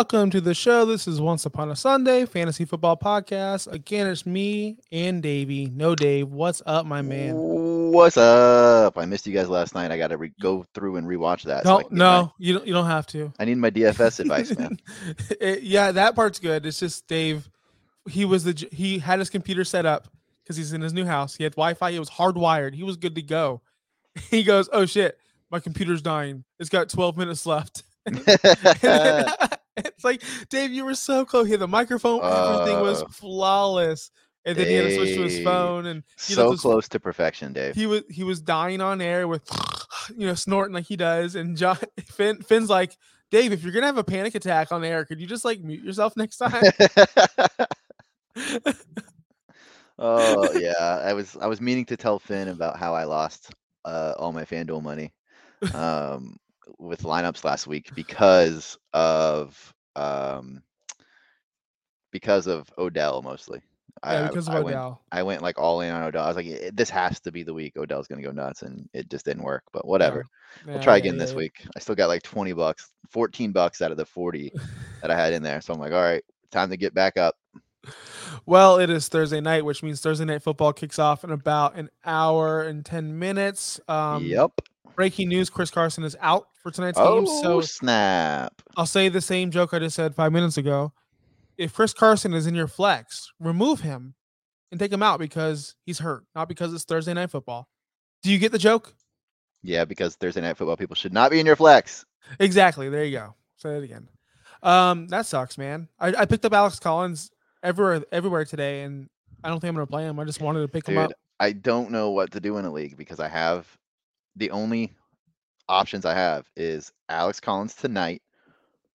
Welcome to the show. This is Once Upon a Sunday Fantasy Football Podcast. Again, it's me and Davey. No, Dave. What's up, my man? What's up? I missed you guys last night. I got to re- go through and rewatch that. so No, get no, my- you don't. You don't have to. I need my DFS advice, man. It- yeah, that part's good. It's just Dave. He was the he had his computer set up because he's in his new house. He had Wi-Fi. It was hardwired. He was good to go. He goes, "Oh shit, my computer's dying. It's got 12 minutes left." And then- it's like Dave, you were so close. He had the microphone. everything was Uh, flawless. And then he had to switch to his phone, and so just- close to perfection, Dave. he was he was dying on air with you know snorting like he does and John Finn Finn's like Dave if you're gonna have a panic attack on air could you just like mute yourself next time oh yeah, I was I was meaning to tell Finn about how I lost uh, all my FanDuel money um, with lineups last week because of um, because of Odell mostly. yeah I- because of I went- Odell I went like all in on Odell. I was like, "Eh, this has to be the week Odell's going to go nuts, and it just didn't work. But whatever. We'll try yeah, again yeah, this yeah. week. I still got like 20 bucks, 14 bucks out of the 40 that I had in there. So I'm like, all right, time to get back up. well it is Thursday night which means Thursday night football kicks off in about an hour and 10 minutes um yep. Breaking news Chris Carson is out for tonight's Oh, game so snap. I'll say the same joke I just said five minutes ago. If Chris Carson is in your flex, remove him and take him out because he's hurt, not because it's Thursday night football. Do you get the joke? Yeah, because Thursday night football people should not be in your flex. Exactly. There you go. Say it again. Um, that sucks, man. I, I picked up Alex Collins everywhere everywhere today, and I don't think I'm gonna play him. I just wanted to pick him up. I don't know what to do in a league because I have the only options I have is Alex Collins tonight.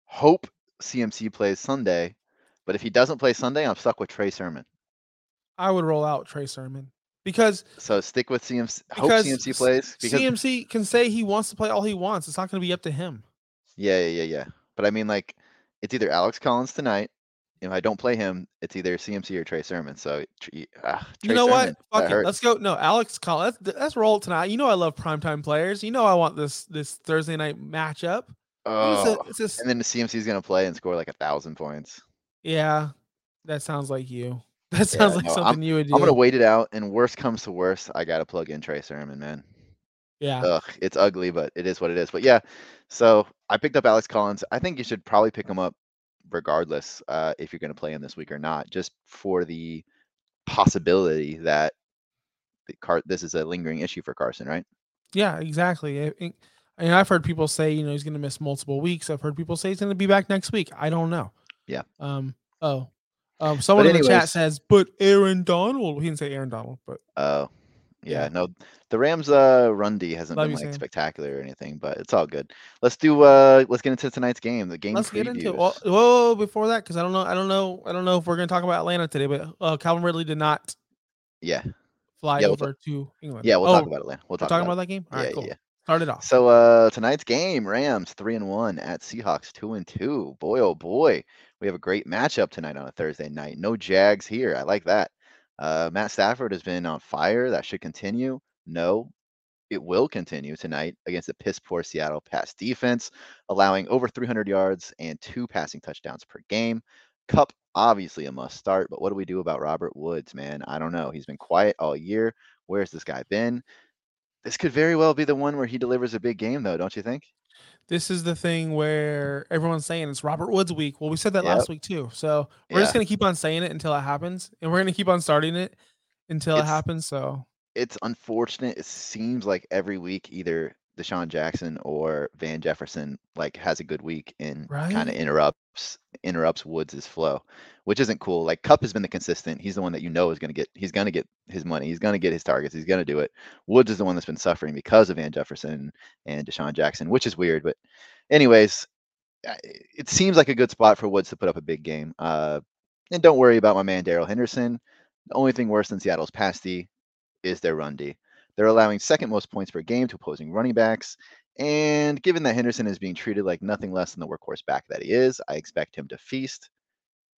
Hope CMC plays Sunday, but if he doesn't play Sunday, I'm stuck with Trey Sermon. I would roll out Trey Sermon because So stick with CMC. Hope CMC plays because CMC can say he wants to play all he wants. It's not going to be up to him. Yeah, yeah, yeah, yeah. But I mean, like, it's either Alex Collins tonight. If I don't play him, it's either CMC or Trey Sermon. So, tr- ah, You Trey know what? Fuck. Let's go. No, Alex Collins. Let's, let's roll tonight. You know I love primetime players. You know I want this this Thursday night matchup. It's Oh, a- it's just- and then the CMC is gonna play and score like a thousand points. yeah, that sounds like you. That sounds like no, something you would do. I'm gonna wait it out, and worst comes to worst, I gotta plug in Trey Sermon, man. Yeah. Ugh, it's ugly, but it is what it is. But yeah, so I picked up Alex Collins. I think you should probably pick him up regardless uh, if you're gonna play him this week or not, just for the possibility that the Car- this is a lingering issue for Carson, right? Yeah, exactly. I, and I've heard people say, you know, he's going to miss multiple weeks. I've heard people say he's going to be back next week. I don't know. Yeah. Um. Oh. Um. Someone in the chat says, but Aaron Donald. He didn't say Aaron Donald, but Oh, yeah, no, the Rams' uh, run D hasn't Love been you, like Sam. spectacular or anything, but it's all good. Let's do. uh Let's get into tonight's game. The game. let's get into it. previews. Well, whoa, before that, because I don't know, I don't know, I don't know if we're going to talk about Atlanta today, but uh, Calvin Ridley did not yeah, fly Yeah, we'll over to England. yeah, we'll Oh, talk about it later. We'll We're talk talking about, about that game. All it. right, yeah, cool. yeah. Start it off. So uh tonight's game, Rams three and one at Seahawks two and two. Boy, oh boy, we have a great matchup tonight on a Thursday night. No Jags here. I like that. Uh, Matt Stafford has been on fire. That should continue. No, it will continue tonight against the piss poor Seattle pass defense, allowing over 300 yards and two passing touchdowns per game. Kupp obviously a must start, but what do we do about Robert Woods, man? I don't know. He's been quiet all year. Where's this guy been? This could very well be the one where he delivers a big game, though, don't you think? This is the thing where everyone's saying it's Robert Woods week. Well, we said that Yep. last week too. So we're just gonna keep on saying it until it happens, and we're gonna keep on starting it until it happens. So It's unfortunate. It seems like every week either DeSean Jackson or Van Jefferson like has a good week and right? kind of interrupts interrupts Woods' flow, which isn't cool. Like Kupp has been the consistent. He's the one that you know is gonna get he's gonna get his money. He's gonna get his targets. He's gonna do it. Woods is the one that's been suffering because of Van Jefferson and DeSean Jackson, which is weird. But anyways, it seems like a good spot for Woods to put up a big game. Uh, and don't worry about my man Darrell Henderson. The only thing worse than Seattle's pass D is their run D. They're allowing second most points per game to opposing running backs. And given that Henderson is being treated like nothing less than the workhorse back that he is, I expect him to feast.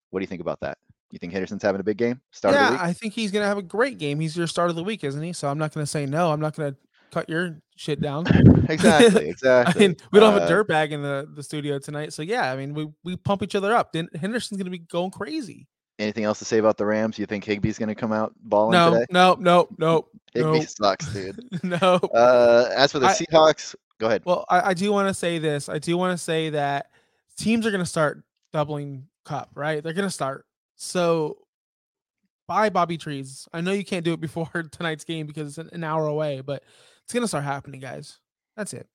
What do you think about that? You think Henderson's having a big game? Start yeah, the week? I think he's gonna have a great game. He's your start of the week, isn't he? So I'm not gonna say no. I'm not gonna cut your shit down. exactly, exactly. I mean, we don't have a Uh, dirt bag in the, the studio tonight, so yeah. I mean, we we pump each other up. Then Henderson's gonna be going crazy. Anything else to say about the Rams? You think Higbee's going to come out balling No, today? no, no, no, Higby no, sucks, dude. no. Uh, as for the I- Seahawks, go ahead. Well, I, I do want to say this. I do want to say that teams are going to start doubling Kupp, right? They're going to start. So buy Bobby Trees. I know you can't do it before tonight's game because it's an, an hour away, but it's going to start happening, guys. That's it.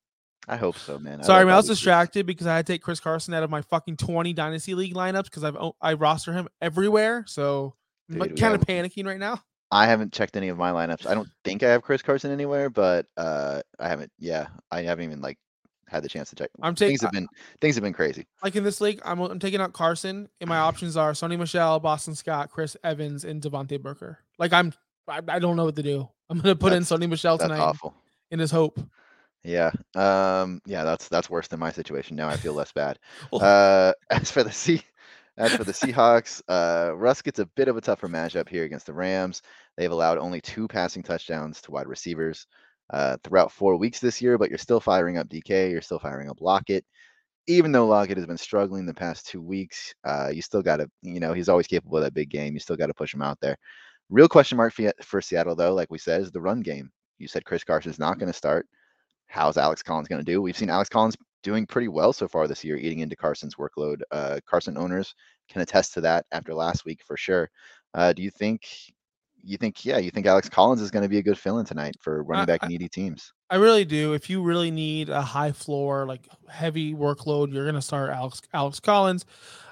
I hope so, man. I Sorry, man. I was distracted because I had to take Chris Carson out of my fucking 20 Dynasty League lineups because I've I roster him everywhere. So I'm kind of panicking right now. I haven't checked any of my lineups. I don't think I have Chris Carson anywhere, but uh, I haven't. Yeah, I haven't even like had the chance to check. I'm taking things have been things have been crazy. like in this league, I'm, I'm taking out Carson, and my options are Sony Michel, Boston Scott, Chris Evans, and Devontae Booker. Like I'm, I, I don't know what to do. I'm gonna put That's- in Sony Michel tonight awful. in his hope. Yeah. Um. Yeah. That's that's worse than my situation. Now I feel less bad. Well- Uh. As for the sea, as for the Seahawks, uh, Russ gets a bit of a tougher matchup here against the Rams. They've allowed only two passing touchdowns to wide receivers uh, throughout four weeks this year, but you're still firing up DK. You're still firing up Lockett. Even though Lockett has been struggling the past two weeks, uh, you still got to, you know, he's always capable of that big game. You still got to push him out there. Real question mark for, for Seattle, though, like we said, is the run game. You said Chris Carson's not going to start. How's Alex Collins going to do? We've seen Alex Collins doing pretty well so far this year, eating into Carson's workload. Uh, Carson owners can attest to that after last week for sure. Uh, do you think? You think? Yeah, you think Alex Collins is going to be a good fill-in tonight for running back I- needy teams? I really do. If you really need a high floor, like heavy workload, you're gonna start Alex Alex Collins.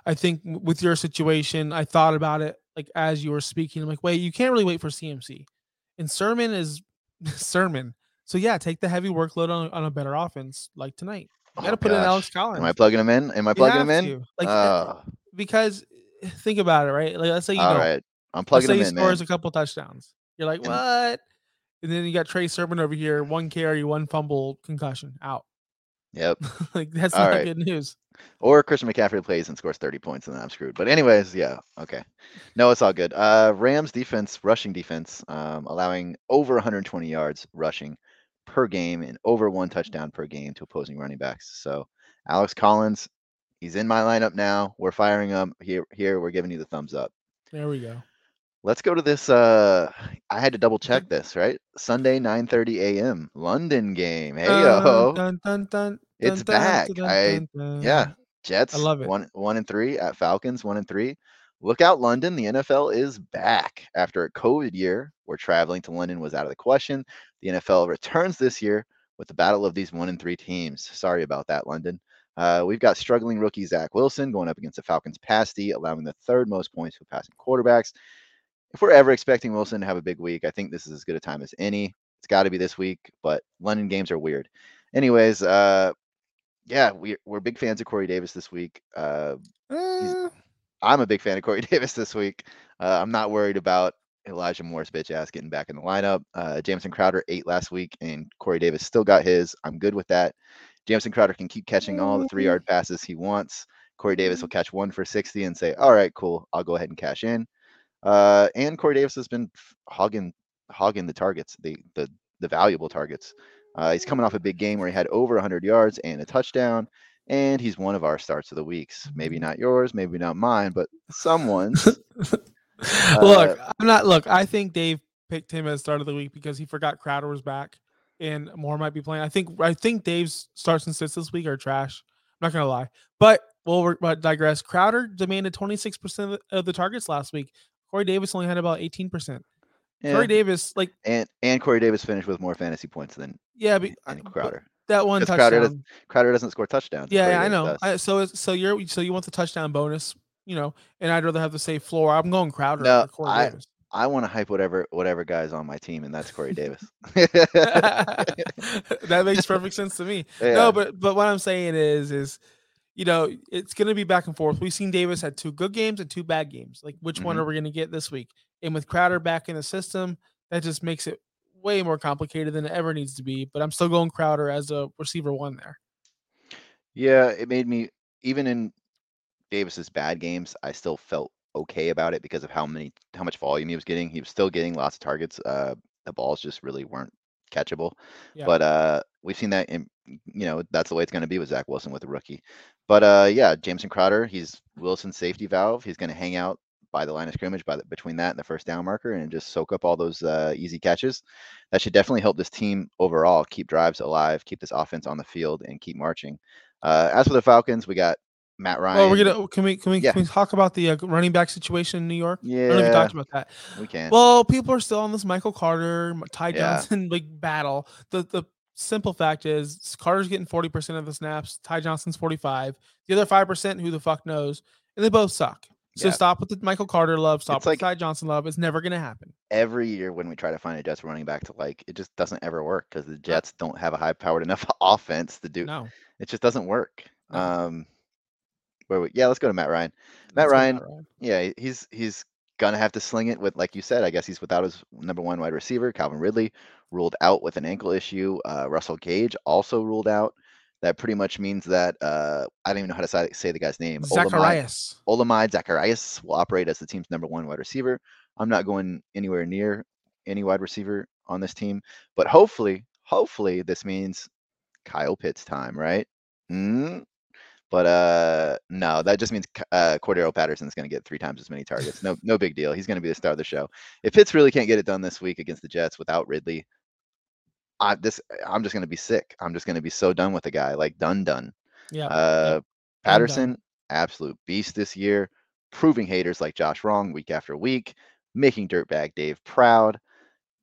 I think with your situation, I thought about it like as you were speaking. I'm like, wait, you can't really wait for CMC. And Sermon is Sermon. So yeah, take the heavy workload on, on a better offense like tonight. You Oh, gotta put in Alex. Collins. Am I plugging him in? Am I plugging him in? to. Like uh, because think about it, right? Like let's say you all I'm Let's say him he in, man. scores a couple touchdowns. You're like, what? And then you got Trey Sermon over here, one carry, one fumble, concussion, out. Yep. like that's All not right. good news. Or Christian McCaffrey plays and scores 30 points, and then I'm screwed. But anyways, yeah, okay. No, it's all good. Uh, Rams defense, rushing defense, um, allowing over 120 yards rushing per game and over one touchdown per game to opposing running backs. So Alex Collins, he's in my lineup now. We're firing him here. Here, we're giving you the thumbs up. There we go. Let's go to this. Uh, I had to double check this, right? Sunday, 9:30 a.m. London game. Hey yo, Dun, dun, dun, It's back. I- yeah. Jets. I love it. One one and three at Falcons. One and three. Look out, London. The NFL is back after a COVID year where traveling to London was out of the question. The NFL returns this year with the battle of these one and three teams. Sorry about that, London. Uh, we've got struggling rookie Zach Wilson going up against the Falcons' pass D, allowing the third most points for passing quarterbacks. If we're ever expecting Wilson to have a big week, I think this is as good a time as any. It's got to be this week, but London games are weird. Anyways, uh, yeah, we, we're big fans of Corey Davis this week. Uh, Uh, I'm a big fan of Corey Davis this week. Uh, I'm not worried about Elijah Moore's bitch ass getting back in the lineup. Uh, Jamison Crowder ate last week, and Corey Davis still got his. I'm good with that. Jamison Crowder can keep catching all the three yard passes he wants. Corey Davis will catch one for 60 and say, "All right, cool, I'll go ahead and cash in." Uh, and Corey Davis has been hogging hogging the targets, the the the valuable targets. Uh, he's coming off a big game where he had over 100 yards and a touchdown, and he's one of our starts of the weeks. Maybe not yours, maybe not mine, but someone's. look, Uh, I'm not. Look, I think Dave picked him as start of the week because he forgot Crowder was back. and Moore might be playing. I think I think Dave's starts and sits this week are trash. I'm not gonna lie, but we'll but digress. Crowder demanded 26 percent of the targets last week. Corey Davis only had about 18 percent. Corey Davis, like and and Corey Davis finished with more fantasy points than yeah, but, and Crowder. that one touchdown. Crowder does- Crowder doesn't score touchdowns. Yeah, yeah, I know. I, so so you're so you want the touchdown bonus, you know, and I'd rather have the safe floor. I'm going Crowder. No, Corey I- Davis. I want to hype whatever whatever guy's on my team, and that's Corey Davis. that makes perfect sense to me. Yeah. No, but but what I'm saying is is you know it's going to be back and forth. We've seen Davis had two good games and two bad games. Like which one Mhm. are we going to get this week? And with Crowder back in the system, that just makes it way more complicated than it ever needs to be. But I'm still going Crowder as a receiver one there. Yeah, it made me even in Davis's bad games, I still felt okay about it because of how many how much volume he was getting. He was still getting lots of targets. Uh the balls just really weren't catchable. Yeah. But uh we've seen that in you know, that's the way it's gonna be with Zach Wilson with a rookie. But uh yeah, Jamison Crowder, he's Wilson's safety valve. He's gonna hang out by the line of scrimmage by the, between that and the first down marker and just soak up all those uh, easy catches. That should definitely help this team overall keep drives alive, keep this offense on the field, and keep marching. Uh, as for the Falcons, we got Matt Ryan. Well, we're gonna can we can we, Yeah. can we talk about the uh, running back situation in New York? I don't know if you Yeah, talked about that. we can. Well, people are still on this Michael Carter, Ty Yeah. Johnson like battle. The the simple fact is Carter's getting 40% of the snaps, Ty Johnson's 45. The other 5%, who the fuck knows? And they both suck. So Yeah. stop with the Michael Carter love, stop It's with like- Ty Johnson love. It's never gonna happen. Every year when we try to find a Jets running back to like, it just doesn't ever work because the Jets don't have a high-powered enough offense to do. No. It just doesn't work. No. Um, where we, yeah, let's go to Matt Ryan. Matt Ryan, Matt Ryan. Yeah, he's he's gonna have to sling it with, like you said. I guess he's without his number one wide receiver, Calvin Ridley, ruled out with an ankle issue. Uh, Russell Gage also ruled out. That pretty much means that uh, I don't even know how to say, the guy's name. Zaccheaus. Olamide Zaccheaus will operate as the team's number one wide receiver. I'm not going anywhere near any wide receiver on this team, but hopefully, hopefully this means Kyle Pitts time, right? Mm? But uh, no, that just means uh, Cordarrelle Patterson's going to get three times as many targets. No, no big deal. He's going to be the star of the show. If Pitts really can't get it done this week against the Jets without Ridley, I this I'm just going to be sick. I'm just going to be so done with the guy, like done, done. Yeah. Uh, Patterson, absolute beast this year, proving haters like Josh wrong week after week, making dirtbag Dave proud.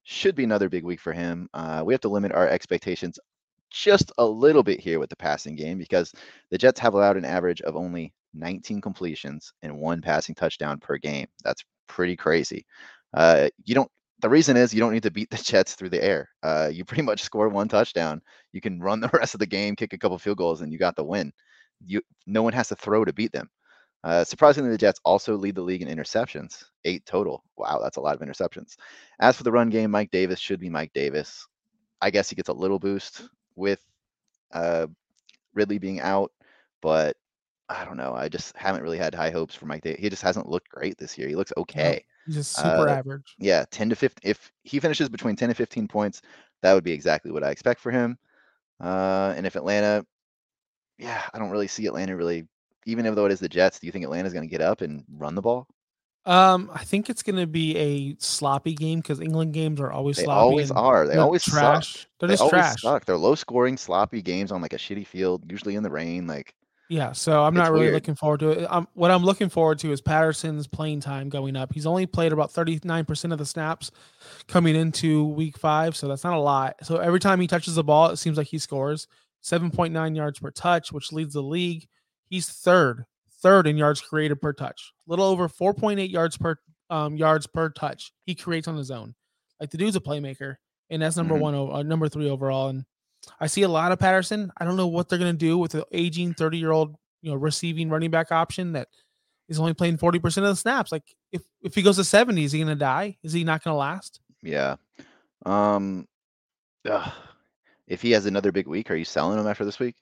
Should be another big week for him. Uh, we have to limit our expectations just a little bit here with the passing game because the Jets have allowed an average of only 19 completions and one passing touchdown per game. That's pretty crazy. Uh, you don't. The reason is you don't need to beat the Jets through the air. Uh, you pretty much score one touchdown. You can run the rest of the game, kick a couple field goals, and you got the win. You no one has to throw to beat them. Uh, surprisingly, the Jets also lead the league in interceptions, eight total. Wow, that's a lot of interceptions. As for the run game, Mike Davis should be Mike Davis. I guess he gets a little boost with uh, Ridley being out, but I don't know. I just haven't really had high hopes for Mike Davis. He just hasn't looked great this year. He looks okay. He's just super uh, average. Yeah, 10 to 15. If he finishes between 10 and 15 points, that would be exactly what I expect for him. Uh, and if Atlanta, yeah, I don't really see Atlanta really, even though it is the Jets, do you think Atlanta's going to get up and run the ball? Um, I think it's gonna be a sloppy game because England games are always They sloppy. always are. They always suck. trash. They're They just trash. suck. They're low scoring, sloppy games on like a shitty field, usually in the rain. Like, Yeah, so I'm not really weird. looking forward to it. Um, what I'm looking forward to is Patterson's playing time going up. He's only played about 39% of the snaps coming into week five, so that's not a lot. So every time he touches the ball, it seems like he scores 7.9 yards per touch, which leads the league. He's third, third in yards created per touch, a little over 4.8 yards per um, yards per touch he creates on his own. Like the dude's a playmaker, and that's number Mhm. one, uh, number three overall. And I see a lot of Patterson. I don't know what they're gonna do with the aging 30 year old, you know, receiving running back option that is only playing 40% of the snaps. Like if if he goes to 70, is he gonna die? Is he not gonna last? yeah. Um, ugh. if he has another big week, are you selling him after this week?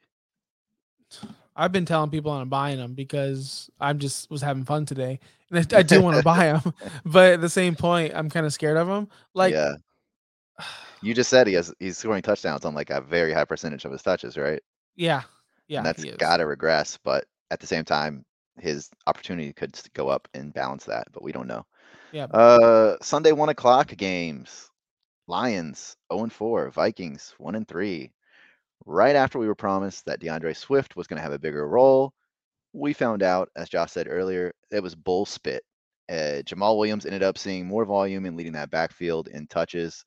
I've been telling people I'm buying them because I'm just was having fun today, and I, I do want to buy them, but at the same point, I'm kind of scared of them. Like, yeah. You just said he has he's scoring touchdowns on like a very high percentage of his touches, right? yeah, yeah, and that's got to regress. But at the same time, his opportunity could go up and balance that, but we don't know. Yeah. Uh, Sunday one o'clock games. Lions 0 and 4, Vikings 1 and 3. Right after we were promised that D'Andre Swift was going to have a bigger role, we found out, as Josh said earlier, it was bull spit. Uh, Jamaal Williams ended up seeing more volume and leading that backfield in touches.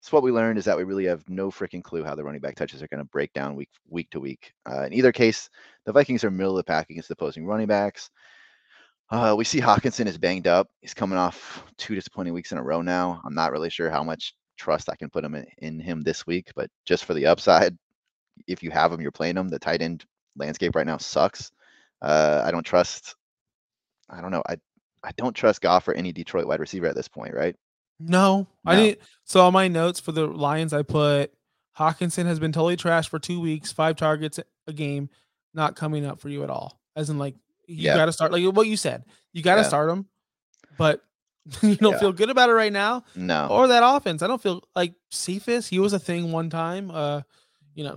So what we learned is that we really have no freaking clue how the running back touches are going to break down week week to week. Uh, in either case, the Vikings are middle of the pack against the opposing running backs. Uh, we see Hockenson is banged up. He's coming off two disappointing weeks in a row now. I'm not really sure how much trust I can put him in, in him this week, but just for the upside, if you have him, you're playing him. The tight end landscape right now sucks. Uh, I don't trust. I don't know. I I don't trust Goff or any Detroit wide receiver at this point, right? No, I No. didn't. So on my notes for the Lions, I put Hockenson has been totally trashed for two weeks, five targets a game, not coming up for you at all. As in, like you Yeah. got to start, like what you said, you got to Yeah. start him, but you don't Yeah. feel good about it right now. No. Or that offense, I don't feel like Cephus. He was a thing one time. Uh, you know,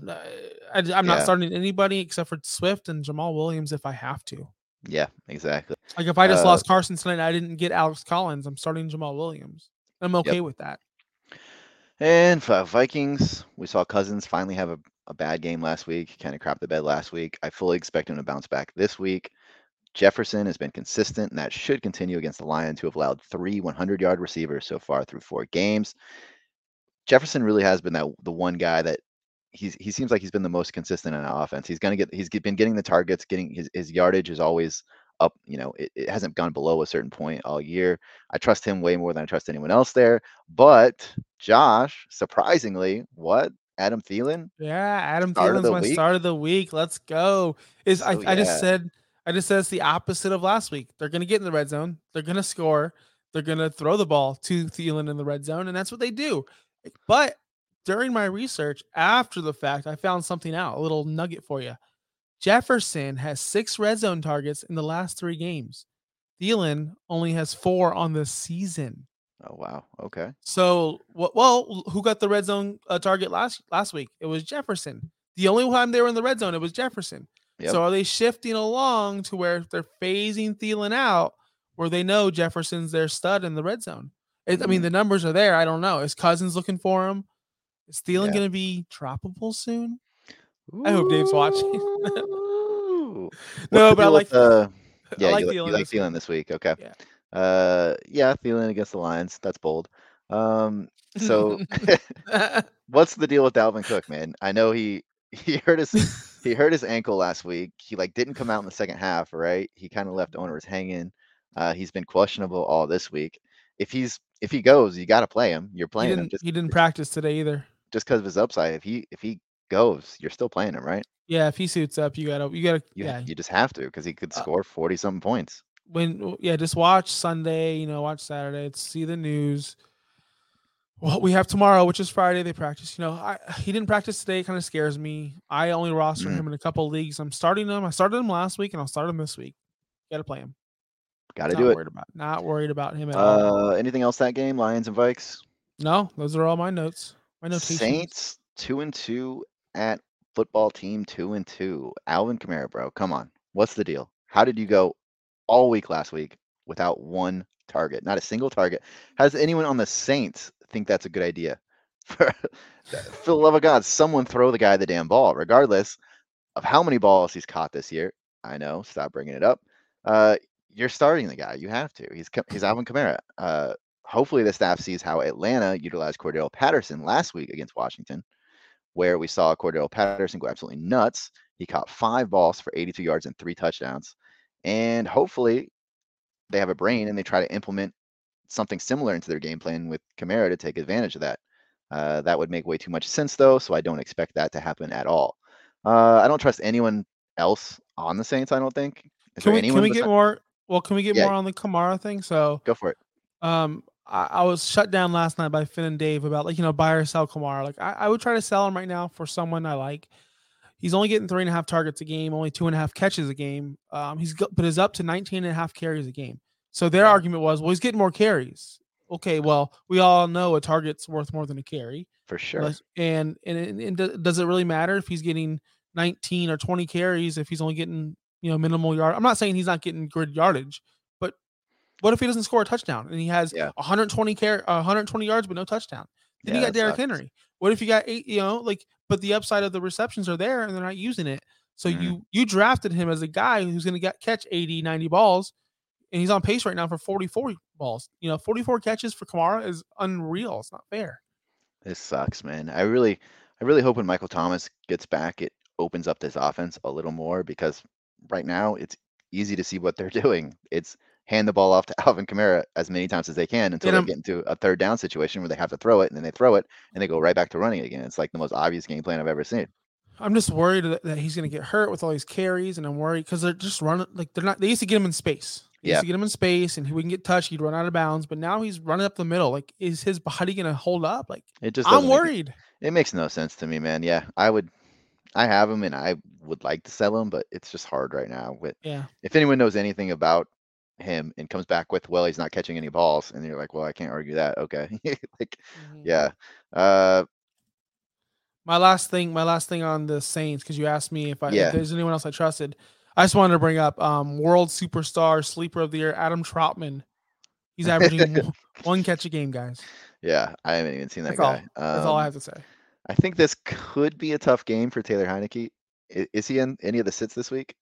I, am not Yeah. starting anybody except for Swift and Jamaal Williams if I have to. Yeah, exactly. Like if I just Uh, lost Carson tonight, and I didn't get Alex Collins. I'm starting Jamaal Williams. I'm okay with that. And for Vikings, we saw Cousins finally have a, a bad game last week, kind of crap the bed last week. I fully expect him to bounce back this week. Jefferson has been consistent, and that should continue against the Lions, who have allowed three 100 yard receivers so far through four games. Jefferson really has been that the one guy that he's he seems like he's been the most consistent in offense. He's gonna get he's been getting the targets, getting his, his yardage is always up, you know, it, it hasn't gone below a certain point all year. I trust him way more than I trust anyone else there. But Josh, surprisingly, what? Adam Thielen? Yeah, Adam Start Thielen's my week? start of the week. Let's go. Is I, So, I just said I just said it's the opposite of last week. They're gonna get in the red zone. They're gonna score. They're gonna throw the ball to Thielen in the red zone, and that's what they do. But during my research after the fact, I found something out. A little nugget for you. Jefferson has six red zone targets in the last three games. Thielen only has four on the season. Oh wow. Okay. So, well, who got the red zone uh, target last last week? It was Jefferson. The only time they were in the red zone, it was Jefferson. Yep. So, are they shifting along to where they're phasing Thielen out, where they know Jefferson's their stud in the red zone? It, I mean, Mhm. the numbers are there. I don't know. Is Cousins looking for him? Is Thielen Yeah. going to be droppable soon? I hope Dave's watching. No, but I like with, uh, yeah, I like you, li- you like this week. Thielen this week. Okay. Yeah. Uh, yeah, Thielen against the Lions. That's bold. Um, so what's the deal with Dalvin Cook, man? I know he he hurt his he hurt his ankle last week. He like didn't come out in the second half, right? He kind of left owners hanging. Uh, he's been questionable all this week. If he's if he goes, you got to play him. You're he playing him didn't, just he didn't practice today either. Just because of his upside. If he if he goes, you're still playing him, right? Yeah, if he suits up, you gotta, you gotta, You yeah, you just have to because he could Uh, score forty something points. when yeah, just watch Sunday, you know, watch Saturday, see the news. What we have tomorrow, which is Friday, they practice. You know, I he didn't practice today, kind of scares me. I only roster Mhm. him in a couple leagues. I'm starting him. I started him last week, and I'll start him this week. Got to play him. Got to do it. worried about, not worried about him at all. Uh, anything else that game? Lions and Vikes. No, those are all my notes. Saints two and two at football team two and two. Alvin Kamara, bro, come on. What's the deal? How did you go all week last week without one target? Not a single target. Has anyone on the Saints think that's a good idea? For, for the love of God, someone throw the guy the damn ball, regardless of how many balls he's caught this year. I know. Stop bringing it up. Uh, you're starting the guy. You have to. He's he's Alvin Kamara. Uh, hopefully the staff sees how Atlanta utilized Cordell Patterson last week against Washington, where we saw Cordell Patterson go absolutely nuts. He caught five balls for 82 yards and three touchdowns. And hopefully they have a brain and they try to implement something similar into their game plan with Kamara to take advantage of that. Uh, that would make way too much sense, though, so I don't expect that to happen at all. Uh, I don't trust anyone else on the Saints. I don't think. Is Can there we can we get more? Well, can we get Yeah. more on the Kamara thing? So, Go for it. um, I, I was shut down last night by Finn and Dave about like you know buy or sell Kamara. Like I, I would try to sell him right now for someone I like. He's only getting three and a half targets a game, only two and a half catches a game. Um, he's go- but is up to 19 and a half carries a game. So their argument was, well, he's getting more carries. Okay, well, we all know a target's worth more than a carry. For sure. And and, and, and does it really matter if he's getting 19 or 20 carries if he's only getting you know minimal yard? I'm not saying he's not getting good yardage, what if he doesn't score a touchdown and he has Yeah. 120 car 120 yards but no touchdown? Then you got Derrick. Henry. What if you got eight? You know, like, but the upside of the receptions are there and they're not using it. So Mhm. you you drafted him as a guy who's going to get catch 80, 90 balls, and he's on pace right now for 44 balls. You know, 44 catches for Kamara is unreal. It's not fair. This sucks, man. I really, I really hope when Michael Thomas gets back, it opens up this offense a little more because right now it's easy to see what they're doing. It's hand the ball off to Alvin Kamara as many times as they can until they get into a third down situation where they have to throw it and then they throw it and they go right back to running again. It's like the most obvious game plan I've ever seen. I'm just worried that, he's going to get hurt with all these carries, and I'm worried because they're just running like they're not. They used to get him in space. They Yeah. used to get him in space, and he wouldn't get touched. He'd run out of bounds, but now he's running up the middle. Like, is his body going to hold up? Like, It just I'm worried. It makes no sense to me, man. Yeah, I would, I have him and I would like to sell him, but it's just hard right now. With Yeah. if anyone knows anything about him and comes back with, well, he's not catching any balls, and you're like, well, I can't argue that. Okay, like, Mhm. yeah, uh, My last thing, my last thing on the Saints, because you asked me if I Yeah. if there's anyone else I trusted. I just wanted to bring up um, world superstar sleeper of the year, Adam Trautman. He's averaging one- one catch a game, guys. yeah. I haven't even seen that That's all. guy. That's all I Um, have to say. I think this could be a tough game for Taylor Heinicke. I- Is he in any of the sits this week?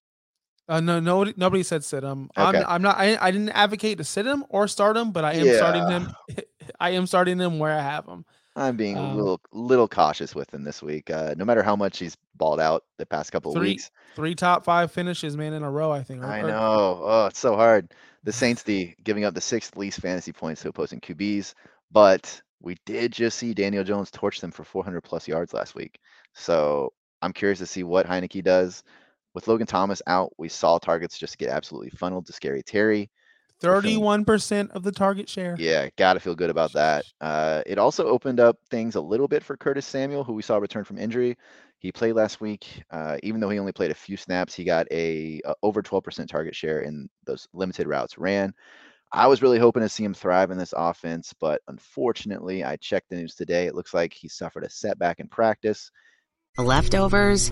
Uh, no, nobody, nobody said sit him. I'm, I'm not. I, I didn't advocate to sit him or start him, but I am starting him. I am starting him where I have him. I'm being a Um, little little cautious with him this week. Uh, no matter how much he's balled out the past couple of Three, weeks. three top five finishes, man, in a row. I think. I know. Oh, it's so hard. The Saints D giving up the sixth least fantasy points to opposing QBs, but we did just see Daniel Jones torch them for 400 plus yards last week. So I'm curious to see what Heinicke does. With Logan Thomas out, we saw targets just get absolutely funneled to Scary Terry. Thirty-one percent of the target share. Yeah, gotta feel good about that. Uh, it also opened up things a little bit for Curtis Samuel, who we saw return from injury. He played last week. Uh, even though he only played a few snaps, he got a, a over 12% target share in those limited routes ran. I was really hoping to see him thrive in this offense, but unfortunately, I checked the news today. It looks like he suffered a setback in practice. leftovers,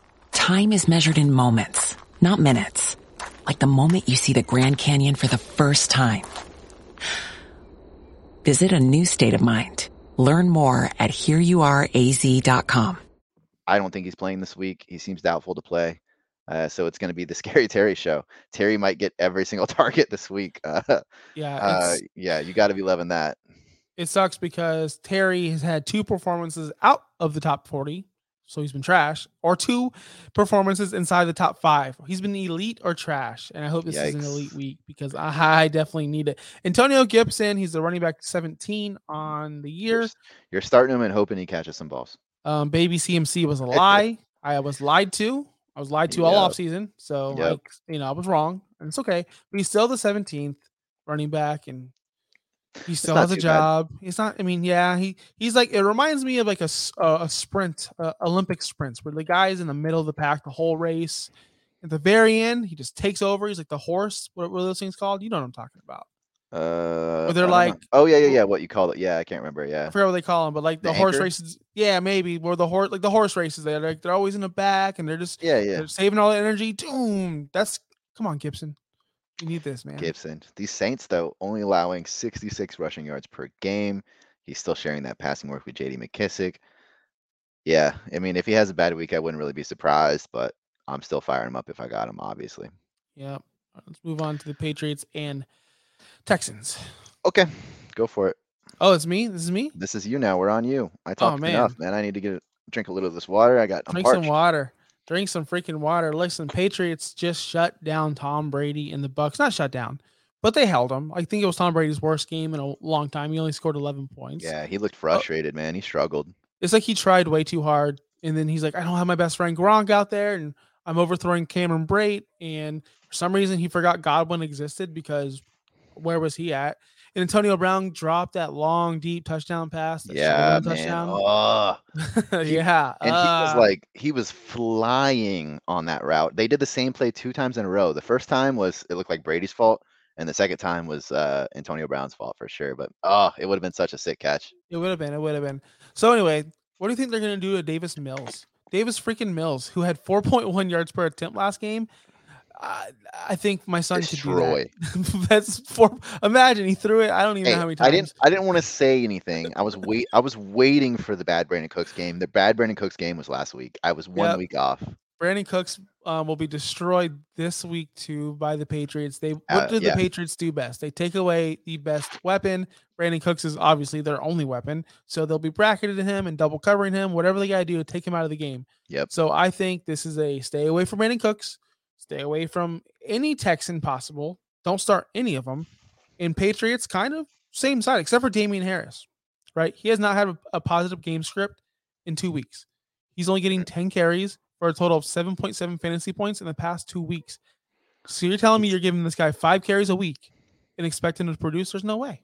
time is measured in moments, not minutes. Like the moment you see the Grand Canyon for the first time. Visit a new state of mind. Learn more at hereyouareaz.com. I don't think he's playing this week. He seems doubtful to play. Uh, so it's going to be the Scary Terry show. Terry might get every single target this week. Uh, Yeah, uh, yeah, you got to be loving that. it sucks because Terry has had two performances out of the top 40, so he's been trash, or two performances inside the top five. He's been elite or trash, and I hope this is an elite week because I, I definitely need it. Antonio Gibson, he's the running back 17 on the year. you're starting him and hoping he catches some balls. Um, baby CMC was a lie. I was lied to. I was lied to all Yep. off season. So Yep. like, you know, I was wrong, and it's okay. But he's still the 17th running back, and he still has a too bad. job. He's not. I mean, yeah, he he's like it reminds me of like a a sprint, uh, Olympic sprints, where the guy's in the middle of the pack the whole race. At the very end, he just takes over. He's like the horse. What, are those things called? You know what I'm talking about. Uh, they're I don't know. like- oh yeah, yeah, yeah. What you call it? Yeah, I can't remember. Yeah, I Yeah, forgot what they call them, but like the, The horse anchor? races. Yeah, maybe where the horse like the horse races. They're like they're always in the back, and they're just yeah, yeah. They're saving all the energy. Doom. That's come on, Gibson. You need this, man. Gibson. These Saints though only allowing 66 rushing yards per game. He's still sharing that passing work with J.D. McKissic. Yeah, I mean, if he has a bad week, I wouldn't really be surprised, but I'm still firing him up if I got him, obviously. Yeah. Let's move on to the Patriots and Texans. Okay, go for it. Oh, it's me. This is me. This is you now. We're on you. I oh, talked man. enough, man. I need to get a, drink a little of this water. I got I'm Drink parched. some water. Drink some freaking water. Listen, Patriots just shut down Tom Brady and the Bucks. Not shut down, but they held him. I think it was Tom Brady's worst game in a long time. He only scored 11 points. Yeah, he looked oh. frustrated, man. He struggled. It's like he tried way too hard, and then he's like, I don't have my best friend Gronk out there, and I'm overthrowing Cameron Brate, and for some reason he forgot Godwin existed because where was he at? And Antonio Brown dropped that long, deep touchdown pass. Yeah, man. touchdown. Oh, he- yeah, and he was uh, like he was flying on that route. They did the same play two times in a row. The first time was it looked like Brady's fault, and the second time was uh, Antonio Brown's fault for sure. But oh, it would have been such a sick catch. It would have been. It would have been. So anyway, what do you think they're going to do to Davis Mills? Davis freaking Mills, who had 4.1 yards per attempt last game. I, I think my son Destroy. could do that. That's for Imagine he threw it. I don't even Hey, know how many times. I didn't. I didn't want to say anything. I was wait. I was waiting for the bad Brandin Cooks game. The bad Brandin Cooks game was last week. I was one Yep. week off. Brandin Cooks um, will be destroyed this week too by the Patriots. They what Uh, do the. Patriots do best? They take away the best weapon. Brandin Cooks is obviously their only weapon, so they'll be bracketing him and double covering him. Whatever they got to do to take him out of the game. Yep. So I think this is a stay away from Brandin Cooks. Stay away from any Texan possible. Don't start any of them. And Patriots kind of same side except for Damien Harris, right? He has not had a, a positive game script in two weeks. He's only getting 10 carries for a total of 7.7 fantasy points in the past two weeks. So you're telling me you're giving this guy five carries a week and expecting him to produce? There's no way.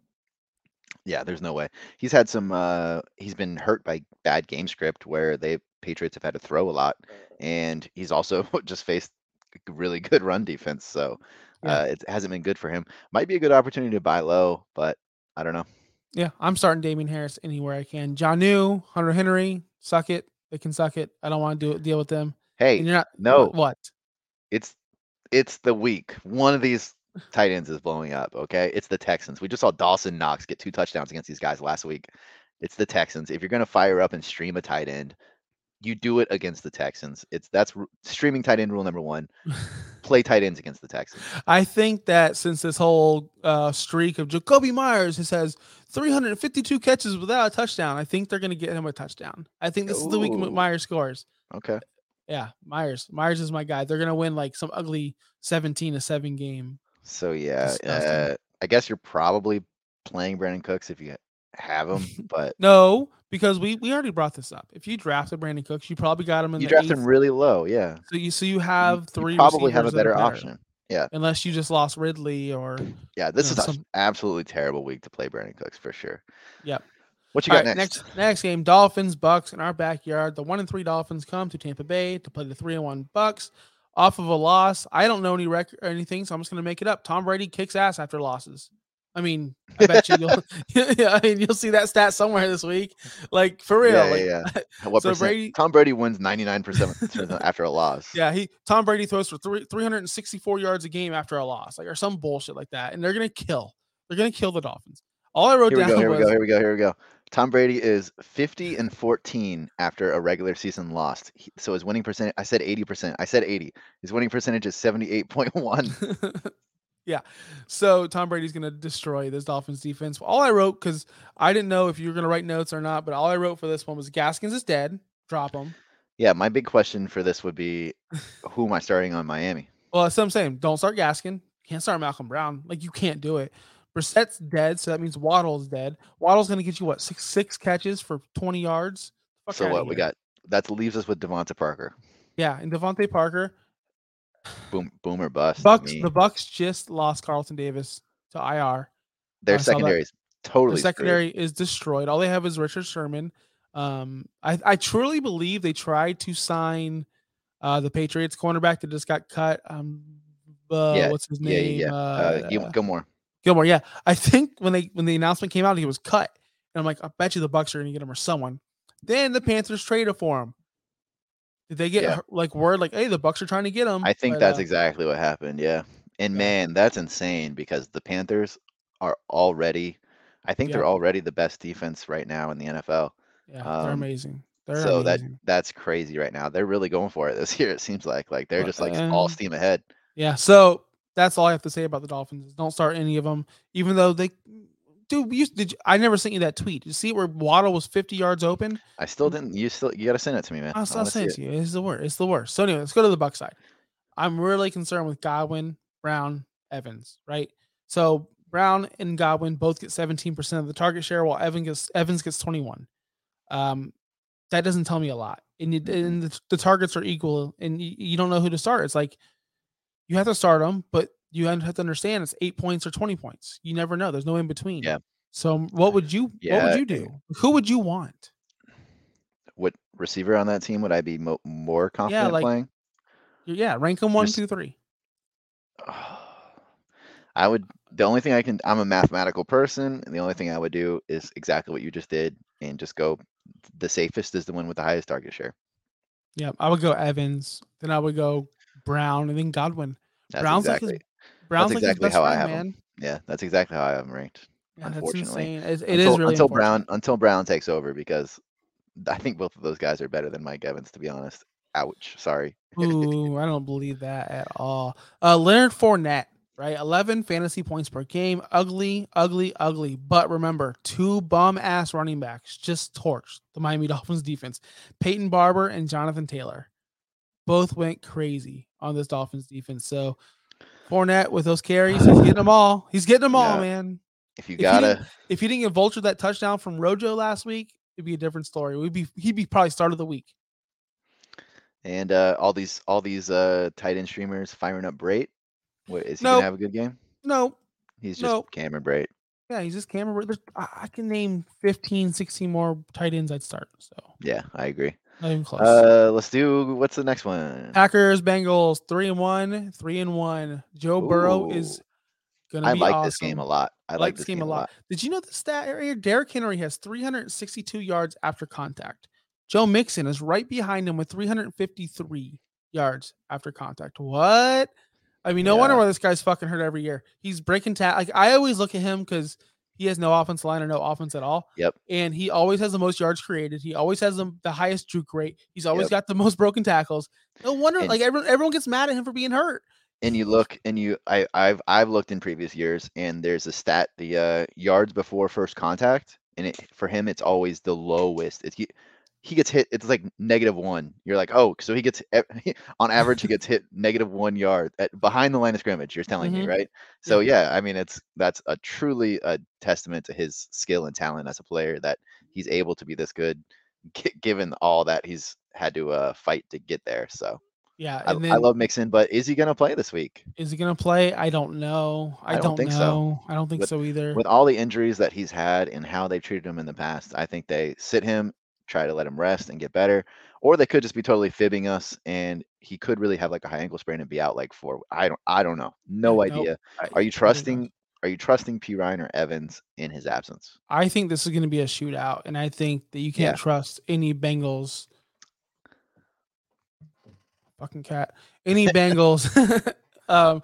Yeah, there's no way. He's had some. uh He's been hurt by bad game script where they Patriots have had to throw a lot, and he's also just faced really good run defense. So Yeah. uh it hasn't been good for him. Might be a good opportunity to buy low, but I don't know. Yeah, I'm starting Damien Harris anywhere I can. Jonnu, Hunter Henry, suck it. They can suck it. I don't want to do deal with them. Hey, And you're not no. what? what? it's it's the week. One of these tight ends is blowing up. Okay, it's the Texans. We just saw Dawson Knox get two touchdowns against these guys last week. It's the Texans. If you're gonna fire up and stream a tight end, you do it against the Texans. It's that's streaming tight end rule number one. Play tight ends against the Texans. I think that since this whole uh, streak of Jakobi Meyers has has 352 catches without a touchdown, I think they're going to get him a touchdown. I think this is the week Ooh. Meyers scores. Okay. Yeah, Meyers. Meyers is my guy. They're going to win like some ugly 17 to 7 game. So yeah, uh, I guess you're probably playing Brandin Cooks if you have him, but No, because we we already brought this up. If you drafted Brandin Cooks, you probably got him in you the draft him really low. Yeah, So you so you have three. You probably have a are better option. Yeah, unless you just lost Ridley or yeah. This know, is an some- absolutely terrible week to play Brandin Cooks for sure. Yep. What you All got right, next? next next game, Dolphins Bucks in our backyard. The one and three Dolphins come to Tampa Bay to play the three and one Bucks off of a loss. I don't know any record or anything, so I'm just gonna make it up. Tom Brady kicks ass after losses. I mean, I bet you you'll yeah, I mean you'll see that stat somewhere this week. Like for real. Yeah, like, yeah, yeah. What so percent? Brady- Tom Brady wins 99% after a loss. Yeah, he Tom Brady throws for three, 364 yards a game after a loss, like or some bullshit like that, and they're gonna kill. They're gonna kill the Dolphins. All I wrote Here we down go. Here we go. Here we go. Here we go. Tom Brady is 50 and 14 after a regular season loss. He- So his winning percentage, I said 80%. I said 80. His winning percentage is 78.1. yeah. So Tom Brady's gonna destroy this Dolphins defense. All I wrote because I didn't know if you were gonna write notes or not, but all I wrote for this one was Gaskins is dead. Drop him. yeah, my big question for this would be who am I starting on Miami? Well, that's what I'm saying. Don't start Gaskin. Can't start Malcolm Brown. Like you can't do it. Brissett's dead, so that means Waddle's dead. Waddle's gonna get you what six six catches for 20 yards. Fuck so what? We got that leaves us with DeVante Parker. yeah, and DeVante Parker. Boom, boom or bust. Bucks. The Bucks just lost Carlton Davis to IR. Their saw secondary is totally the screwed. secondary is destroyed. All they have is Richard Sherman. Um, I, I truly believe they tried to sign uh, the Patriots cornerback that just got cut. Um, uh, Yeah, what's his Yeah, yeah, yeah. Uh, Gil- Gilmore. Gilmore. Yeah, I think when they when the announcement came out, he was cut, and I'm like, I bet you the Bucks are going to get him or someone. Then the Panthers traded for him. Did they get Yeah. like word like, hey, the Bucks are trying to get him? I think But, that's uh, exactly what happened. Yeah. And Yeah. man, that's insane because the Panthers are already, I think they're already the best defense right now in the NFL. yeah, they're um, amazing. They're so that that's crazy right now. They're really going for it this year. It seems like like they're just like all um, steam ahead. Yeah, so that's all I have to say about the Dolphins. Don't start any of them, even though they. Dude, you, did you, I never sent you that tweet. Did you see where Waddle was 50 yards open? I still didn't. You still you got to send it to me, man. I'll, I'll send it to you. It's the worst. It's the worst. So anyway, let's go to the Buck side. I'm really concerned with Godwin, Brown, Evans. Right. So Brown and Godwin both get 17% of the target share, while Evan gets Evans gets 21. Um, that doesn't tell me a lot. And, you, and the, the targets are equal, and you, you don't know who to start. It's like you have to start them, but you have to understand it's eight points or 20 points. You never know. There's no in between. Yeah. So um, what would you yeah. what would you do? Who would you want? What receiver on that team would I be mo- more confident like- playing? Yeah, rank them one, Just- two, three. I would. The only thing I can. I'm a mathematical person, and the only thing I would do is exactly what you just did, and just go. The safest is the one with the highest target share. Yeah, I would go Evans, then I would go Brown, and then Godwin. That's Brown's exactly. like his, Brown's his exactly how I have man. Yeah, that's exactly how I have them ranked. Yeah, that's unfortunately. insane. It, it until, is really until. Brown until Brown takes over because I think both of those guys are better than Mike Evans. To be honest. Ouch. Sorry. Ooh, I don't believe that at all. Uh, Leonard Fournette, right? 11 fantasy points per game. Ugly, ugly, ugly. But remember, two bum ass running backs just torched the Miami Dolphins defense. Peyton Barber and Jonathan Taylor both went crazy on this Dolphins defense. So Fournette with those carries, he's getting them all. He's getting them all, Yeah. man. If you gotta, didn't- If he didn't get vulture that touchdown from Rojo last week, it'd be a different story. We'd be he'd be probably start of the week. and uh, all these all these uh, tight end streamers firing up Brate. What is he Nope. gonna have a good game? No, He's just Nope. Cameron Brate. Yeah, he's just Cameron. There's, I I can name 15, 16 more tight ends I'd start. So Yeah, I agree. Not even close. Uh, let's do what's the next one? Packers, Bengals, three and one, three and one. Joe Burrow is gonna be. I like this game a lot. I, I like this game a lot. Did you know the stat area? Derrick Henry has 362 yards after contact. Joe Mixon is right behind him with 353 yards after contact. What? I mean, no wonder why this guy's fucking hurt every year. He's breaking ta Like I always look at him because he has no offense line or no offense at all. Yep. And he always has the most yards created. He always has the, the highest juke rate. He's always Yep. got the most broken tackles. No wonder, And- like everyone, everyone gets mad at him for being hurt. and you look and you I I've I've looked in previous years and there's a stat the uh yards before first contact and it for him it's always the lowest. It's he, gets hit it's like negative 1. You're like, "Oh, so he gets on average he gets hit negative 1 yard at, behind the line of scrimmage." You're telling me, Mhm. right? So yeah, I mean it's that's a truly a testament to his skill and talent as a player that he's able to be this good gi- given all that he's had to uh fight to get there. So Yeah. I, then I love Mixon, but is he going to play this week? Is he gonna play? I don't know. I, I don't don't, think so. I don't think With- so either. with all the injuries that he's had and how they've treated him in the past, I think they sit him, try to let him rest and get better, or they could just be totally fibbing us, and he could really have like a high ankle sprain and be out like for I don't I don't know, no Yeah, nope. idea. Are you trusting? Are you trusting Perine or Evans in his absence? I think this is going to be a shootout, and I think that you can't Yeah. trust any Bengals. Fucking cat. Any Bengals um,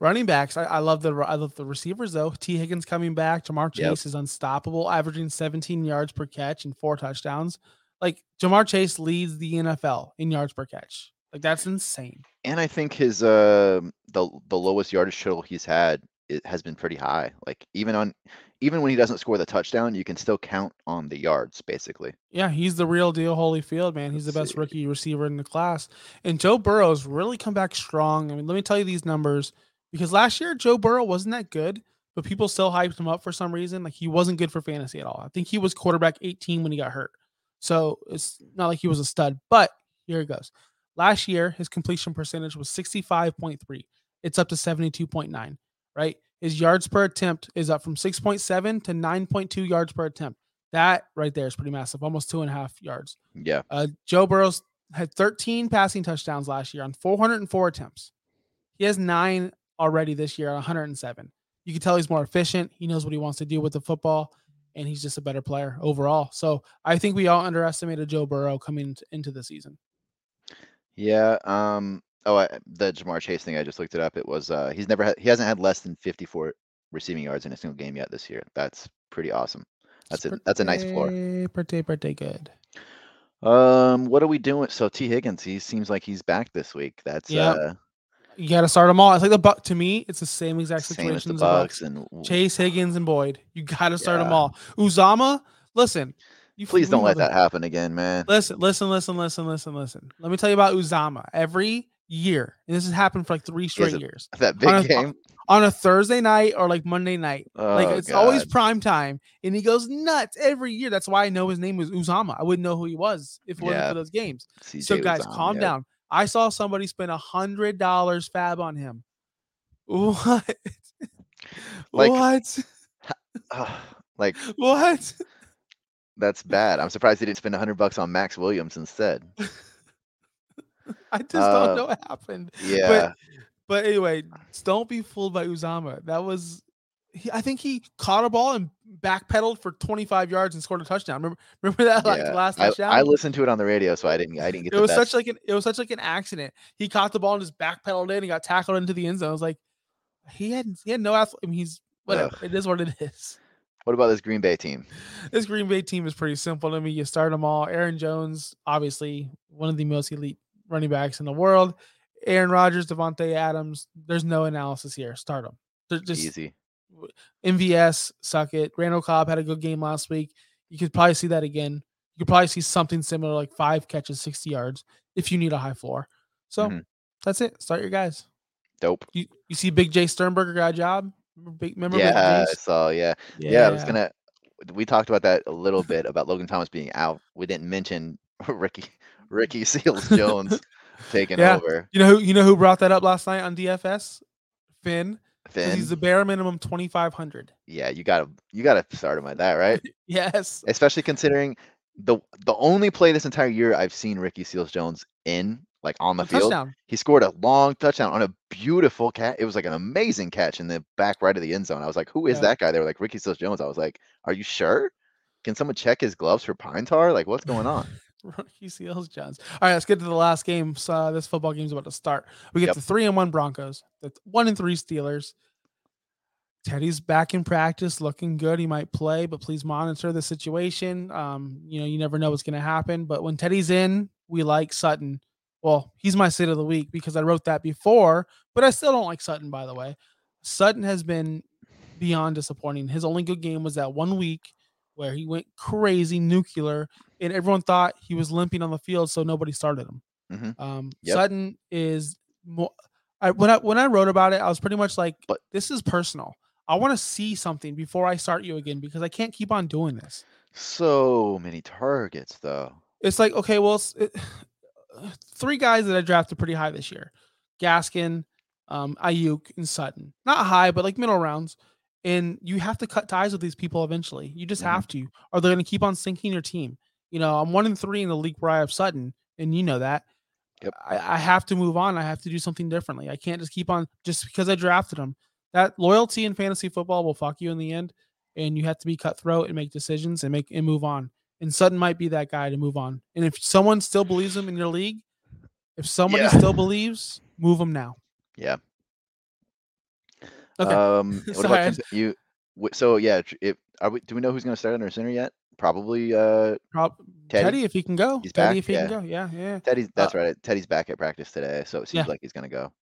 running backs. I, I love the I love the receivers though. Tee Higgins coming back. Ja'Marr Yep. Chase is unstoppable, averaging 17 yards per catch and four touchdowns. Like Ja'Marr Chase leads the NFL in yards per catch. Like that's insane. And I think his uh the the lowest yardage total he's had it has been pretty high. Like even on even when he doesn't score the touchdown, you can still count on the yards basically. Yeah, he's the real deal, Holyfield, man. He's the Let's best see. rookie receiver in the class. And Joe Burrow's really come back strong. I mean, let me tell you these numbers because last year Joe Burrow wasn't that good, but people still hyped him up for some reason. Like he wasn't good for fantasy at all. I think he was quarterback 18 when he got hurt. So it's not like he was a stud, but here it goes. Last year, his completion percentage was 65.3. It's up to 72.9, right? His yards per attempt is up from 6.7 to 9.2 yards per attempt. That right there is pretty massive, almost two and a half yards. Yeah. Uh, Joe Burrows had 13 passing touchdowns last year on 404 attempts. He has nine already this year on 107. You can tell he's more efficient. He knows what he wants to do with the football, and he's just a better player overall. So I think we all underestimated Joe Burrow coming into the season. Yeah. Um. Oh, I, the Ja'Marr Chase thing. I just looked it up. It was. Uh. He's never had. He hasn't had less than 54 receiving yards in a single game yet this year. That's pretty awesome. That's a that's a nice floor. Pretty, pretty, good. Um. What are we doing? So Tee Higgins. He seems like he's back this week. That's Yep. uh You got to start them all. It's like the buck to me. It's the same exact same situation as the as the Bucks. And Chase Higgins and Boyd. You got to start them all. Uzomah, listen. You Please don't let that happen again, man. Listen, listen, listen, listen, listen, listen. Let me tell you about Uzomah. Every year, and this has happened for like three straight it- years. That big on a- game. On a Thursday night or like Monday night. like Oh, it's always prime time. And he goes nuts every year. That's why I know his name was Uzomah. I wouldn't know who he was if it wasn't for those games. CJ so guys, on, calm yeah. down. I saw somebody spend a hundred dollars fab on him. What? Like- what? Like What? that's bad. I'm surprised he didn't spend a 100 bucks on Max Williams instead. I just Uh, don't know what happened. Yeah. But but anyway, don't be fooled by Uzomah. That was he, I think he caught a ball and backpedaled for 25 yards and scored a touchdown. Remember remember that like yeah. last I, touchdown? I listened to it on the radio, so I didn't. I didn't get it was best. such like an it was such like an accident. He caught the ball and just backpedaled in and got tackled into the end zone. I was like, he had he had no athlete. I mean, he's whatever. Ugh. It is what it is. What about this Green Bay team? This Green Bay team is pretty simple to me. You start them all. Aaron Jones, obviously one of the most elite running backs in the world. Aaron Rodgers, Davante Adams. There's no analysis here. Start them. They're just Easy. MVS, suck it. Randall Cobb had a good game last week. You could probably see that again. You could probably see something similar, like five catches, 60 yards, if you need a high floor. So Mhm. that's it. Start your guys. Dope. You you see Big J Sternberger got a job? Remember Big, remember Yeah, I saw. Yeah. yeah, I was gonna. We talked about that a little bit about Logan Thomas being out. We didn't mention Ricky Ricky Seals Jones taking Yeah. over. You know who you know who brought that up last night on DFS? Finn. Finn. He's the bare minimum 2500. yeah, you gotta you gotta start him at that, right? Yes. Especially considering the the only play this entire year I've seen Ricky Seals Jones in, like on the A field. touchdown. He scored a long touchdown on a beautiful catch. It was like an amazing catch in the back right of the end zone. I was like, "Who is Yeah. that guy?" They were like, "Ricky Seals Jones." I was like, "Are you sure? Can someone check his gloves for pine tar? Like, what's going on?" Rookie Seals Jones. All right, let's get to the last game. So uh, this football game's about to start. We get Yep. the three and one Broncos, the one and three Steelers. Teddy's back in practice, looking good. He might play, but please monitor the situation. Um, you know, you never know what's going to happen. But when Teddy's in, we like Sutton. Well, he's my sit of the week because I wrote that before, but I still don't like Sutton. By the way, Sutton has been beyond disappointing. His only good game was that one week where he went crazy nuclear and everyone thought he was limping on the field, so nobody started him. Mhm. Um, Yep. Sutton is more. I, when I when I wrote about it, I was pretty much like, But- "This is personal. I want to see something before I start you again because I can't keep on doing this." So many targets, though. It's like, okay, well, it, three guys that I drafted pretty high this year: Gaskin, um, Aiyuk, and Sutton. Not high, but like middle rounds. And you have to cut ties with these people eventually. You just Mhm. have to, or they're going to keep on sinking your team. You know, I'm one in three in the league where I have Sutton, and you know that. Yep. I, I have to move on. I have to do something differently. I can't just keep on just because I drafted him. That loyalty in fantasy football will fuck you in the end, and you have to be cutthroat and make decisions and make and move on. And Sutton might be that guy to move on. And if someone still believes him in your league, if somebody Yeah. still believes, move him now. Yeah. Okay. Um, what Sorry, about cons- you? wh- So yeah, tr- if are we, do we know who's going to start under center yet? Probably uh Prob- Teddy? Teddy, if he can go. He's Teddy, back? if he Yeah. can go. Yeah, yeah. Teddy's. That's right. Teddy's back at practice today, so it seems yeah. like he's going to go.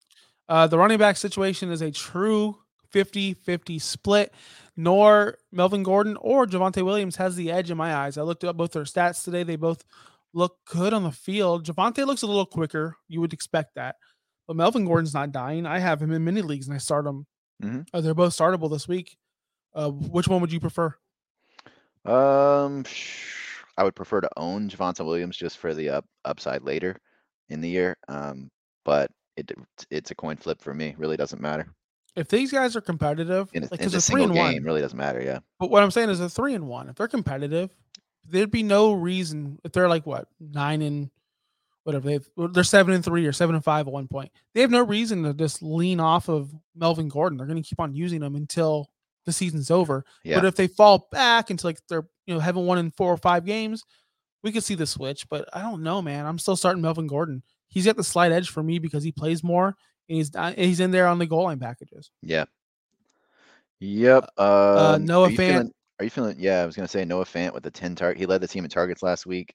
Uh, the running back situation is a true 50 50 split. Nor Melvin Gordon or Javonte Williams has the edge in my eyes. I looked up both their stats today. They both look good on the field. Javonte looks a little quicker. You would expect that. But Melvin Gordon's not dying. I have him in many leagues and I start him. Mhm. Uh, they're both startable this week. Uh, which one would you prefer? Um, I would prefer to own Javonte Williams just for the up, upside later in the year. Um, but it it's a coin flip for me. Really doesn't matter If these guys are competitive, in a, like in a they're three single and game. one. Really doesn't matter. Yeah. But what I'm saying is a three and one. If they're competitive, there'd be no reason if they're like what nine and whatever they've, they're seven and three or seven and five at one point. They have no reason to just lean off of Melvin Gordon. They're going to keep on using him until the season's over. Yeah. But if they fall back into like they're you know having one in four or five games, we could see the switch. But I don't know, man. I'm still starting Melvin Gordon. He's got the slight edge for me because he plays more and he's uh, he's in there on the goal line packages. Yeah. Yep. Um, Uh, Noah are Fant. feeling? Are you feeling? Yeah, I was gonna say Noah Fant with the ten target. He led the team in targets last week.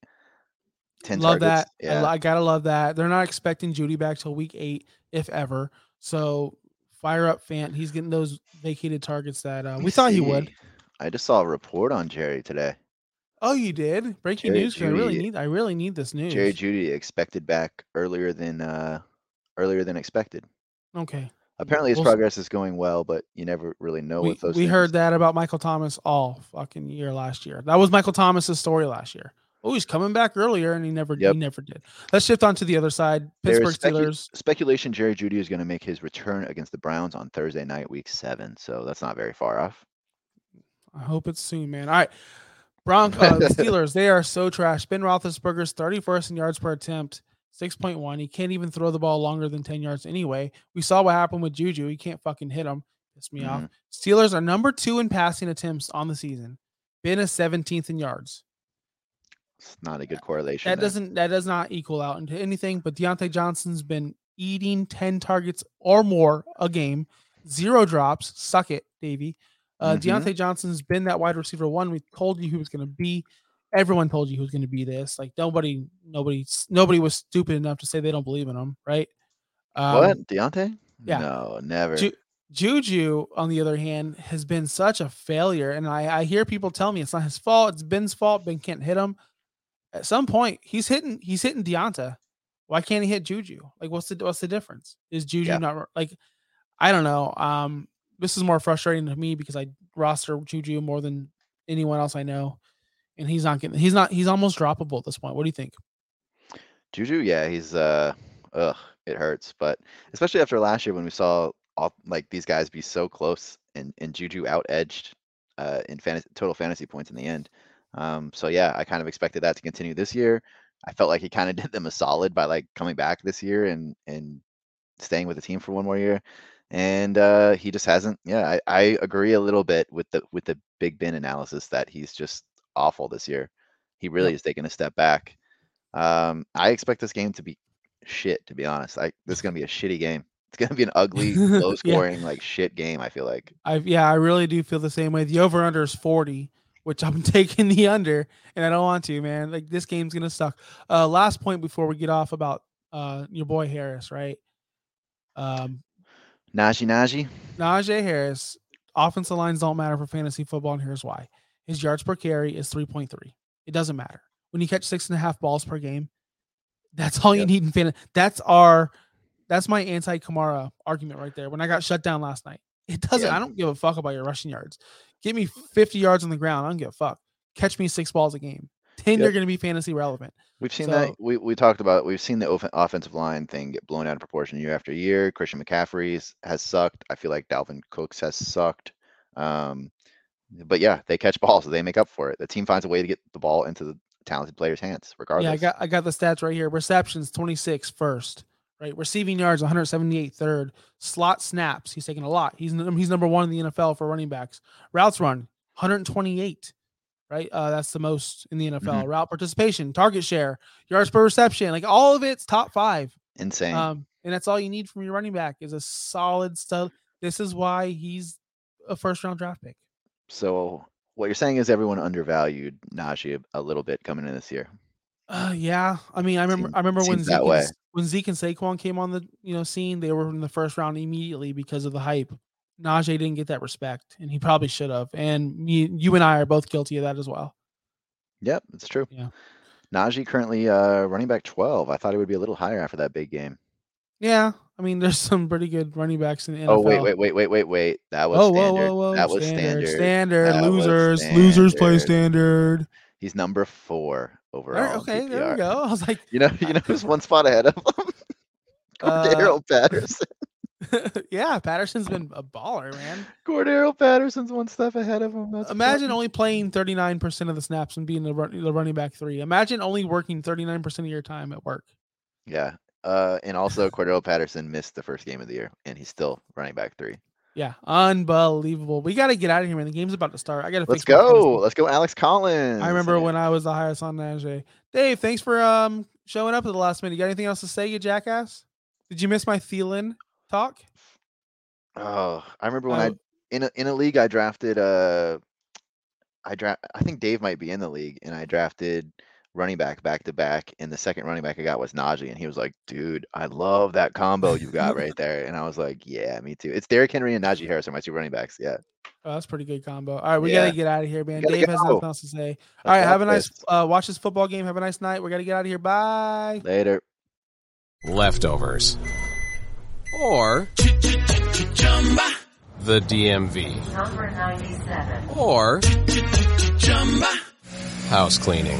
Ten love targets. that. I, Yeah. I gotta love that. They're not expecting Jeudy back till week eight, if ever. So fire up Fant. He's getting those vacated targets that uh, we thought he would. I just saw a report on Jerry today. Oh, you did breaking Jerry news. 'cause I really need. I really need this news. Jerry Jeudy expected back earlier than uh earlier than expected. okay. Apparently his We'll progress is going well, but you never really know We, with those. we things. heard that about Michael Thomas all fucking year last year. That was Michael Thomas's story last year. Oh, he's coming back earlier, and he never Yep. he never did. Let's shift on to the other side. Pittsburgh specu- Steelers. speculation Jerry Jeudy is going to make his return against the Browns on Thursday night, week seven. So that's not very far off. I hope it's soon, man. All right. Broncos, uh, the Steelers, they are so trash. Ben Roethlisberger's 31st in yards per attempt, 6.1. He can't even throw the ball longer than 10 yards anyway. We saw what happened with Juju. He can't fucking hit him. Piss me off. Mhm. Steelers are number two in passing attempts on the season. Ben is 17th in yards. It's not a good correlation. That there. doesn't that does not equal out into anything. But Diontae Johnson's been eating 10 targets or more a game, zero drops. Suck it, Davey. Uh, Mhm. Diontae Johnson's been that wide receiver one. We told you he was going to be. Everyone told you was going to be this. Like nobody, nobody, nobody was stupid enough to say they don't believe in him, right? Um, what Diontae? yeah. No, never. Ju- Juju, on the other hand, has been such a failure, and I, I hear people tell me it's not his fault. It's Ben's fault. Ben can't hit him. At some point, he's hitting. He's hitting Diontae. Why can't he hit Juju? Like, what's the what's the difference? Is Juju Yeah. not like? I don't know. Um, this is more frustrating to me because I roster Juju more than anyone else I know, and he's not getting. He's not. He's almost droppable at this point. What do you think? Juju, yeah, he's uh, ugh, it hurts. But especially after last year when we saw all like these guys be so close and and Juju out edged uh in fantasy total fantasy points in the end. Um, so yeah, I kind of expected that to continue this year. I felt like he kind of did them a solid by like coming back this year and and staying with the team for one more year. And uh, he just hasn't. Yeah, I, I agree a little bit with the with the Big Ben analysis that he's just awful this year. He really is taking a step back. Um, I expect this game to be shit. To be honest, I this is gonna be a shitty game. It's gonna be an ugly, low Yeah. scoring, like shit game. I feel like. I yeah, I really do feel the same way. The over under is 40, which I'm taking the under, and I don't want to, man. Like this game's gonna suck. Uh last point before we get off about uh your boy Harris, right? Um Najee, Najee. Najee Harris, offensive lines don't matter for fantasy football, and here's why. His yards per carry is 3.3. It doesn't matter. When you catch six and a half balls per game, that's all you need in fantasy. That's our that's my anti Kamara argument right there. When I got shut down last night. It doesn't, Yeah. I don't give a fuck about your rushing yards. Give me 50 yards on the ground. I don't give a fuck. Catch me six balls a game. Then you're gonna be fantasy relevant. We've seen So- that. We, we talked about. We've seen the off- offensive line thing get blown out of proportion year after year. Christian McCaffrey's has sucked. I feel like Dalvin Cooks has sucked. Um, but yeah, they catch balls, so they make up for it. The team finds a way to get the ball into the talented players' hands, regardless. Yeah, I got I got the stats right here. Receptions 26 first, right? Receiving yards 178 third. Slot snaps, he's taking a lot. He's he's number 1 in the NFL for running backs. Routes run 128, right? Uh that's the most in the NFL. Route participation, target share, yards per reception, like all of it's top 5. Insane. Um and that's all you need from your running back is a solid stud. This is why he's a first round draft pick. so what you're saying is everyone undervalued Najee a little bit coming in this year. Uh, yeah. I mean, I remember. I remember when seems Zeke that and, way. S- when Zeke and Saquon came on the you know scene. They were in the first round immediately because of the hype. Najee didn't get that respect, and he probably should have. And me, you and I are both guilty of that as well. Yep, it's true. Yeah. Najee currently uh, running back 12. I thought he would be a little higher after that big game. Yeah, I mean, there's some pretty good running backs in the NFL. Oh wait, wait, wait, wait, wait, wait. That was Oh, whoa, standard. whoa, whoa! That was standard, standard. standard. That was losers, losers play standard. standard. He's number four overall. okay, there we go. I was like, You know, you know who's one spot ahead of him? Uh, Patterson. yeah, Patterson's been a baller, man. Cordarrelle Patterson's one step ahead of him. That's Imagine funny. only playing 39% of the snaps and being the, run, the running back three. Imagine only working 39% of your time at work. Yeah. Uh, and also Cordarrelle Patterson missed the first game of the year, and he's still running back three. Yeah, unbelievable. We got to get out of here, man. The game's about to start. I got to Let's go. Let's go, Alex Collins. I remember when I was the highest on Najee. Dave, thanks for um showing up at the last minute. You got anything else to say, you jackass? Did you miss my Thielen talk? Oh, I remember when I Oh. in a in a league I drafted uh I draft I think Dave might be in the league and I drafted running back back to back and the second running back I got was Najee and he was like, "Dude, I love that combo you got right there." And I was like, "Yeah, me too." It's Derrick Henry and Najee Harris are my two running backs. Yeah. Oh, that's a pretty good combo. All right, we Yeah. gotta get out of here, man. gotta Dave has nothing else to say. All Let's right, have a nice uh watch this football game. Have a nice night. We gotta get out of here. Bye. Later. Leftovers. Or the DMV. Number 97. Or house cleaning.